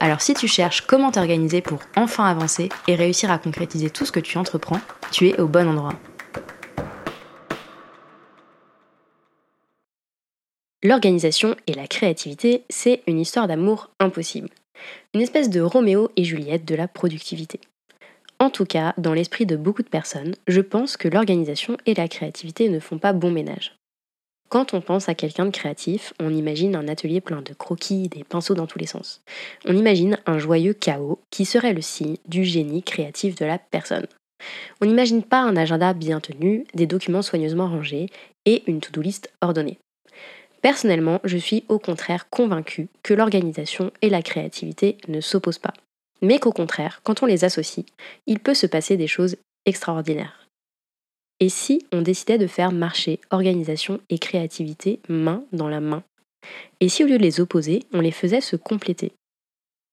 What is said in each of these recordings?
Alors si tu cherches comment t'organiser pour enfin avancer et réussir à concrétiser tout ce que tu entreprends, tu es au bon endroit. L'organisation et la créativité, c'est une histoire d'amour impossible. Une espèce de Roméo et Juliette de la productivité. En tout cas, dans l'esprit de beaucoup de personnes, je pense que l'organisation et la créativité ne font pas bon ménage. Quand on pense à quelqu'un de créatif, on imagine un atelier plein de croquis, des pinceaux dans tous les sens. On imagine un joyeux chaos qui serait le signe du génie créatif de la personne. On n'imagine pas un agenda bien tenu, des documents soigneusement rangés et une to-do list ordonnée. Personnellement, je suis au contraire convaincue que l'organisation et la créativité ne s'opposent pas, mais qu'au contraire, quand on les associe, il peut se passer des choses extraordinaires. Et si on décidait de faire marcher organisation et créativité main dans la main? Et si au lieu de les opposer, on les faisait se compléter?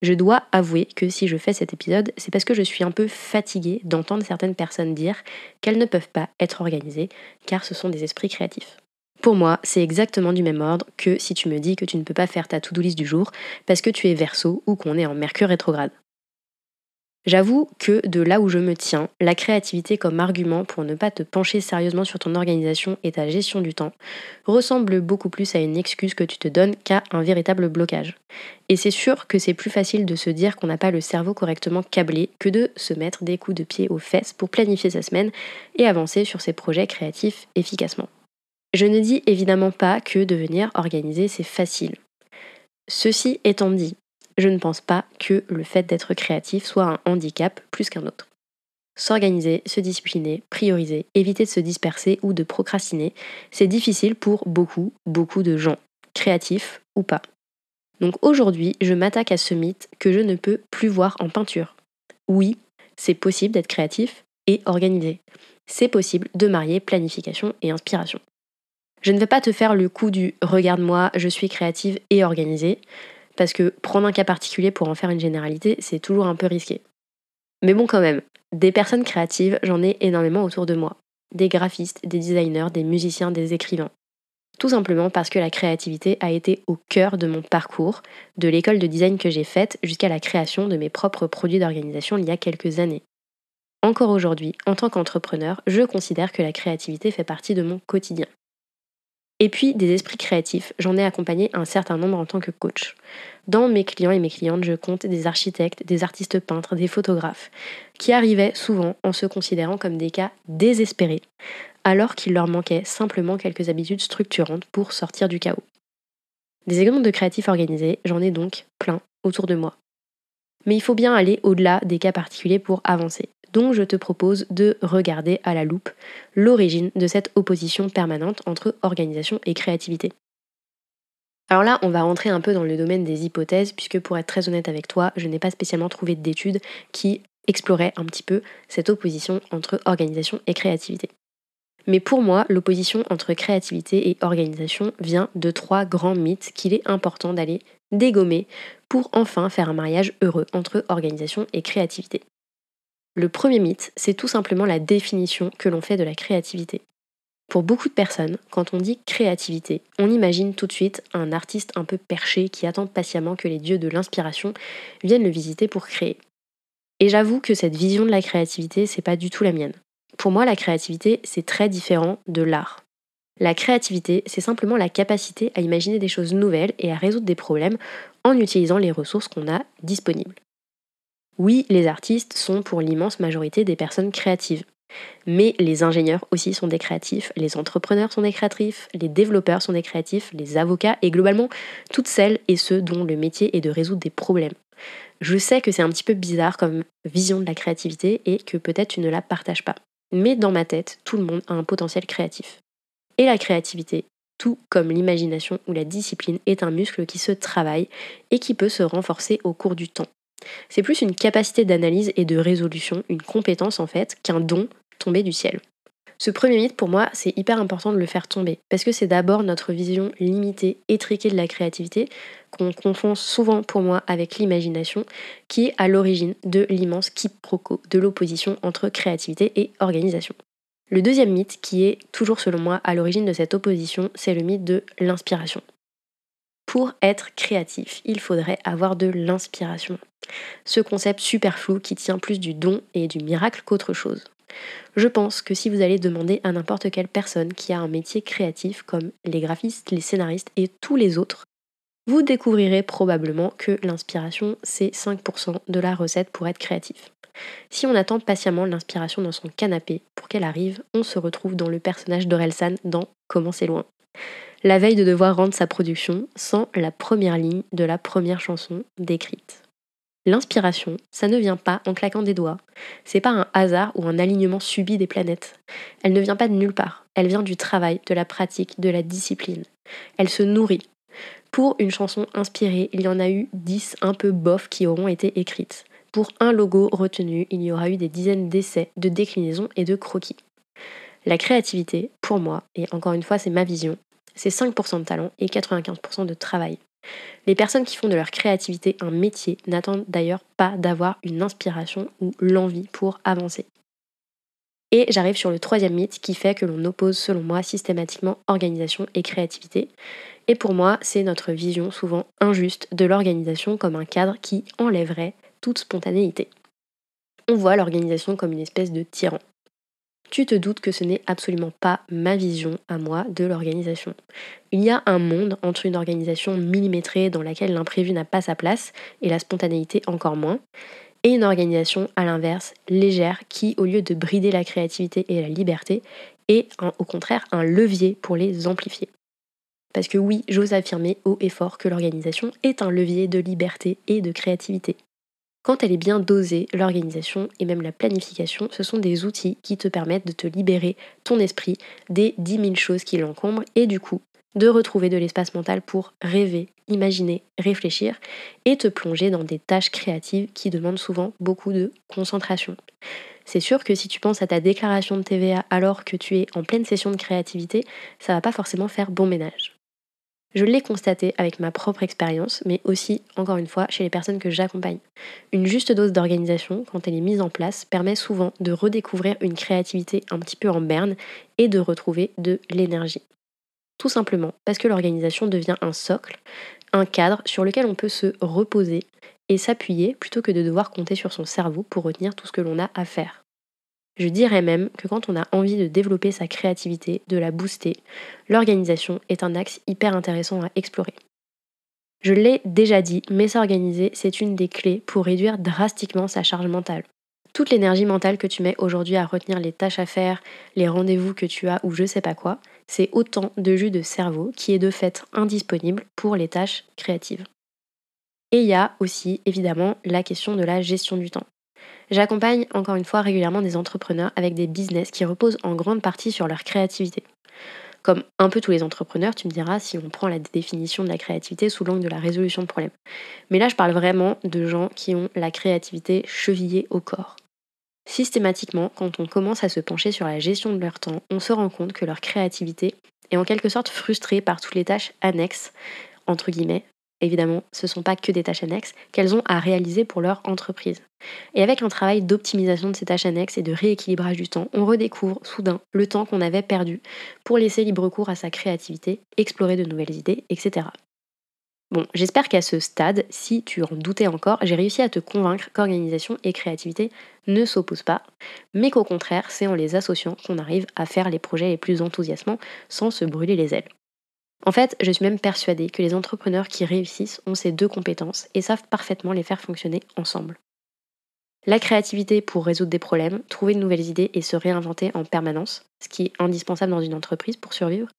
Je dois avouer que si je fais cet épisode, c'est parce que je suis un peu fatiguée d'entendre certaines personnes dire qu'elles ne peuvent pas être organisées car ce sont des esprits créatifs. Pour moi, c'est exactement du même ordre que si tu me dis que tu ne peux pas faire ta to-do list du jour parce que tu es verso ou qu'on est en mercure rétrograde. J'avoue que de là où je me tiens, la créativité comme argument pour ne pas te pencher sérieusement sur ton organisation et ta gestion du temps ressemble beaucoup plus à une excuse que tu te donnes qu'à un véritable blocage. Et c'est sûr que c'est plus facile de se dire qu'on n'a pas le cerveau correctement câblé que de se mettre des coups de pied aux fesses pour planifier sa semaine et avancer sur ses projets créatifs efficacement. Je ne dis évidemment pas que devenir organisé c'est facile. Ceci étant dit, je ne pense pas que le fait d'être créatif soit un handicap plus qu'un autre. S'organiser, se discipliner, prioriser, éviter de se disperser ou de procrastiner, c'est difficile pour beaucoup, beaucoup de gens, créatifs ou pas. Donc aujourd'hui, je m'attaque à ce mythe que je ne peux plus voir en peinture. Oui, c'est possible d'être créatif et organisé. C'est possible de marier planification et inspiration. Je ne vais pas te faire le coup du regarde-moi, je suis créative et organisée parce que prendre un cas particulier pour en faire une généralité, c'est toujours un peu risqué. Mais bon quand même, des personnes créatives, j'en ai énormément autour de moi. Des graphistes, des designers, des musiciens, des écrivains. Tout simplement parce que la créativité a été au cœur de mon parcours, de l'école de design que j'ai faite jusqu'à la création de mes propres produits d'organisation il y a quelques années. Encore aujourd'hui, en tant qu'entrepreneur, je considère que la créativité fait partie de mon quotidien. Et puis des esprits créatifs, j'en ai accompagné un certain nombre en tant que coach. Dans mes clients et mes clientes, je compte des architectes, des artistes peintres, des photographes, qui arrivaient souvent en se considérant comme des cas désespérés, alors qu'il leur manquait simplement quelques habitudes structurantes pour sortir du chaos. Des exemples de créatifs organisés, j'en ai donc plein autour de moi. Mais il faut bien aller au-delà des cas particuliers pour avancer. Donc je te propose de regarder à la loupe l'origine de cette opposition permanente entre organisation et créativité. Alors là, on va rentrer un peu dans le domaine des hypothèses, puisque pour être très honnête avec toi, je n'ai pas spécialement trouvé d'études qui exploraient un petit peu cette opposition entre organisation et créativité. Mais pour moi, l'opposition entre créativité et organisation vient de trois grands mythes qu'il est important d'aller dégommer pour enfin faire un mariage heureux entre organisation et créativité. Le premier mythe, c'est tout simplement la définition que l'on fait de la créativité. Pour beaucoup de personnes, quand on dit créativité, on imagine tout de suite un artiste un peu perché qui attend patiemment que les dieux de l'inspiration viennent le visiter pour créer. Et j'avoue que cette vision de la créativité, c'est pas du tout la mienne. Pour moi, la créativité, c'est très différent de l'art. La créativité, c'est simplement la capacité à imaginer des choses nouvelles et à résoudre des problèmes en utilisant les ressources qu'on a disponibles. Oui, les artistes sont pour l'immense majorité des personnes créatives. Mais les ingénieurs aussi sont des créatifs, les entrepreneurs sont des créatifs, les développeurs sont des créatifs, les avocats et globalement toutes celles et ceux dont le métier est de résoudre des problèmes. Je sais que c'est un petit peu bizarre comme vision de la créativité et que peut-être tu ne la partages pas. Mais dans ma tête, tout le monde a un potentiel créatif. Et la créativité, tout comme l'imagination ou la discipline, est un muscle qui se travaille et qui peut se renforcer au cours du temps. C'est plus une capacité d'analyse et de résolution, une compétence en fait, qu'un don tombé du ciel. Ce premier mythe, pour moi, c'est hyper important de le faire tomber, parce que c'est d'abord notre vision limitée, étriquée de la créativité, qu'on confond souvent pour moi avec l'imagination, qui est à l'origine de l'immense quiproquo de l'opposition entre créativité et organisation. Le deuxième mythe, qui est toujours selon moi à l'origine de cette opposition, c'est le mythe de l'inspiration. Pour être créatif, il faudrait avoir de l'inspiration. Ce concept super flou qui tient plus du don et du miracle qu'autre chose. Je pense que si vous allez demander à n'importe quelle personne qui a un métier créatif comme les graphistes, les scénaristes et tous les autres, vous découvrirez probablement que l'inspiration, c'est 5% de la recette pour être créatif. Si on attend patiemment l'inspiration dans son canapé pour qu'elle arrive, on se retrouve dans le personnage d'Orelsan dans Comment c'est loin. La veille de devoir rendre sa production sans la première ligne de la première chanson décrite. L'inspiration, ça ne vient pas en claquant des doigts. C'est pas un hasard ou un alignement subi des planètes. Elle ne vient pas de nulle part. Elle vient du travail, de la pratique, de la discipline. Elle se nourrit. Pour une chanson inspirée, il y en a eu dix un peu bof qui auront été écrites. Pour un logo retenu, il y aura eu des dizaines d'essais, de déclinaisons et de croquis. La créativité, pour moi, et encore une fois c'est ma vision, c'est 5% de talent et 95% de travail. Les personnes qui font de leur créativité un métier n'attendent d'ailleurs pas d'avoir une inspiration ou l'envie pour avancer. Et j'arrive sur le troisième mythe qui fait que l'on oppose selon moi systématiquement organisation et créativité. Et pour moi, c'est notre vision souvent injuste de l'organisation comme un cadre qui enlèverait toute spontanéité. On voit l'organisation comme une espèce de tyran tu te doutes que ce n'est absolument pas ma vision à moi de l'organisation. Il y a un monde entre une organisation millimétrée dans laquelle l'imprévu n'a pas sa place et la spontanéité encore moins, et une organisation à l'inverse, légère, qui au lieu de brider la créativité et la liberté, est au contraire un levier pour les amplifier. Parce que oui, j'ose affirmer haut et fort que l'organisation est un levier de liberté et de créativité. Quand elle est bien dosée, l'organisation et même la planification, ce sont des outils qui te permettent de te libérer ton esprit des 10 000 choses qui l'encombrent et du coup de retrouver de l'espace mental pour rêver, imaginer, réfléchir et te plonger dans des tâches créatives qui demandent souvent beaucoup de concentration. C'est sûr que si tu penses à ta déclaration de TVA alors que tu es en pleine session de créativité, ça va pas forcément faire bon ménage. Je l'ai constaté avec ma propre expérience, mais aussi, encore une fois, chez les personnes que j'accompagne. Une juste dose d'organisation, quand elle est mise en place, permet souvent de redécouvrir une créativité un petit peu en berne et de retrouver de l'énergie. Tout simplement parce que l'organisation devient un socle, un cadre sur lequel on peut se reposer et s'appuyer plutôt que de devoir compter sur son cerveau pour retenir tout ce que l'on a à faire. Je dirais même que quand on a envie de développer sa créativité, de la booster, l'organisation est un axe hyper intéressant à explorer. Je l'ai déjà dit, mais s'organiser, c'est une des clés pour réduire drastiquement sa charge mentale. Toute l'énergie mentale que tu mets aujourd'hui à retenir les tâches à faire, les rendez-vous que tu as ou je sais pas quoi, c'est autant de jus de cerveau qui est de fait indisponible pour les tâches créatives. Et il y a aussi évidemment la question de la gestion du temps. J'accompagne encore une fois régulièrement des entrepreneurs avec des business qui reposent en grande partie sur leur créativité. Comme un peu tous les entrepreneurs, tu me diras si on prend la définition de la créativité sous l'angle de la résolution de problèmes. Mais là, je parle vraiment de gens qui ont la créativité chevillée au corps. Systématiquement, quand on commence à se pencher sur la gestion de leur temps, on se rend compte que leur créativité est en quelque sorte frustrée par toutes les tâches annexes, entre guillemets, évidemment, ce ne sont pas que des tâches annexes, qu'elles ont à réaliser pour leur entreprise. Et avec un travail d'optimisation de ces tâches annexes et de rééquilibrage du temps, on redécouvre soudain le temps qu'on avait perdu pour laisser libre cours à sa créativité, explorer de nouvelles idées, etc. Bon, j'espère qu'à ce stade, si tu en doutais encore, j'ai réussi à te convaincre qu'organisation et créativité ne s'opposent pas, mais qu'au contraire, c'est en les associant qu'on arrive à faire les projets les plus enthousiasmants sans se brûler les ailes. En fait, je suis même persuadée que les entrepreneurs qui réussissent ont ces deux compétences et savent parfaitement les faire fonctionner ensemble. La créativité pour résoudre des problèmes, trouver de nouvelles idées et se réinventer en permanence, ce qui est indispensable dans une entreprise pour survivre.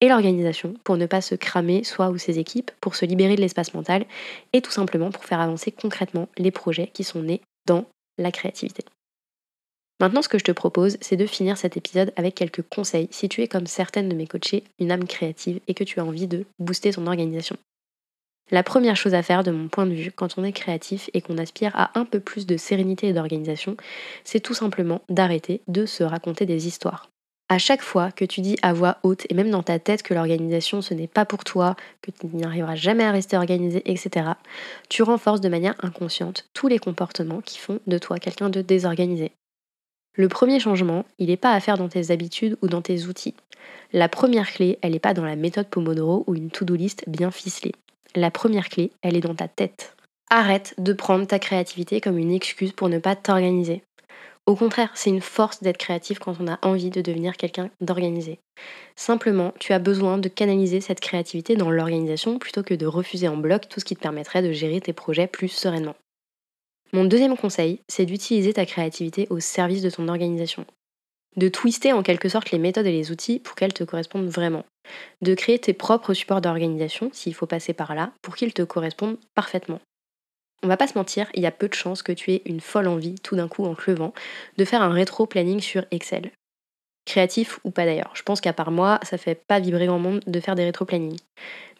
Et l'organisation pour ne pas se cramer soi ou ses équipes, pour se libérer de l'espace mental et tout simplement pour faire avancer concrètement les projets qui sont nés dans la créativité. Maintenant, ce que je te propose, c'est de finir cet épisode avec quelques conseils si tu es comme certaines de mes coachées, une âme créative et que tu as envie de booster ton organisation. La première chose à faire de mon point de vue quand on est créatif et qu'on aspire à un peu plus de sérénité et d'organisation, c'est tout simplement d'arrêter de se raconter des histoires. À chaque fois que tu dis à voix haute et même dans ta tête que l'organisation ce n'est pas pour toi, que tu n'y arriveras jamais à rester organisé, etc., tu renforces de manière inconsciente tous les comportements qui font de toi quelqu'un de désorganisé. Le premier changement, il n'est pas à faire dans tes habitudes ou dans tes outils. La première clé, elle n'est pas dans la méthode Pomodoro ou une to-do list bien ficelée. La première clé, elle est dans ta tête. Arrête de prendre ta créativité comme une excuse pour ne pas t'organiser. Au contraire, c'est une force d'être créatif quand on a envie de devenir quelqu'un d'organisé. Simplement, tu as besoin de canaliser cette créativité dans l'organisation plutôt que de refuser en bloc tout ce qui te permettrait de gérer tes projets plus sereinement. Mon deuxième conseil, c'est d'utiliser ta créativité au service de ton organisation. De twister en quelque sorte les méthodes et les outils pour qu'elles te correspondent vraiment de créer tes propres supports d'organisation, s'il faut passer par là, pour qu'ils te correspondent parfaitement. On va pas se mentir, il y a peu de chances que tu aies une folle envie, tout d'un coup en te levant, de faire un rétro-planning sur Excel. Créatif ou pas d'ailleurs. Je pense qu'à part moi, ça fait pas vibrer grand monde de faire des rétro-plannings.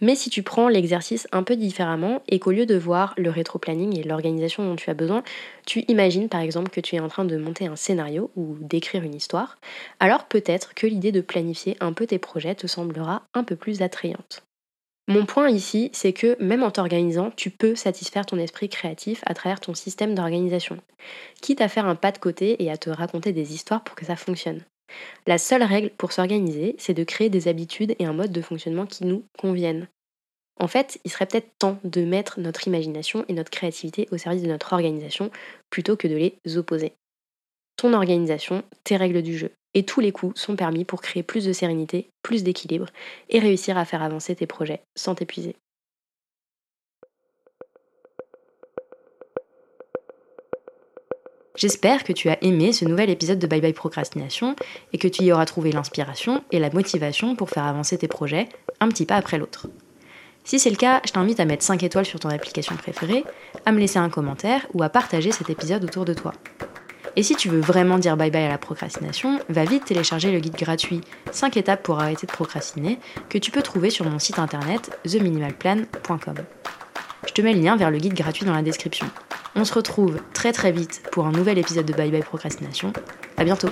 Mais si tu prends l'exercice un peu différemment et qu'au lieu de voir le rétro-planning et l'organisation dont tu as besoin, tu imagines par exemple que tu es en train de monter un scénario ou d'écrire une histoire, alors peut-être que l'idée de planifier un peu tes projets te semblera un peu plus attrayante. Mon point ici, c'est que même en t'organisant, tu peux satisfaire ton esprit créatif à travers ton système d'organisation, quitte à faire un pas de côté et à te raconter des histoires pour que ça fonctionne. La seule règle pour s'organiser, c'est de créer des habitudes et un mode de fonctionnement qui nous conviennent. En fait, il serait peut-être temps de mettre notre imagination et notre créativité au service de notre organisation plutôt que de les opposer. Ton organisation, tes règles du jeu, et tous les coups sont permis pour créer plus de sérénité, plus d'équilibre et réussir à faire avancer tes projets sans t'épuiser. J'espère que tu as aimé ce nouvel épisode de Bye Bye Procrastination et que tu y auras trouvé l'inspiration et la motivation pour faire avancer tes projets un petit pas après l'autre. Si c'est le cas, je t'invite à mettre 5 étoiles sur ton application préférée, à me laisser un commentaire ou à partager cet épisode autour de toi. Et si tu veux vraiment dire bye bye à la procrastination, va vite télécharger le guide gratuit 5 étapes pour arrêter de procrastiner que tu peux trouver sur mon site internet theminimalplan.com. Je te mets le lien vers le guide gratuit dans la description. On se retrouve très très vite pour un nouvel épisode de Bye Bye Procrastination. À bientôt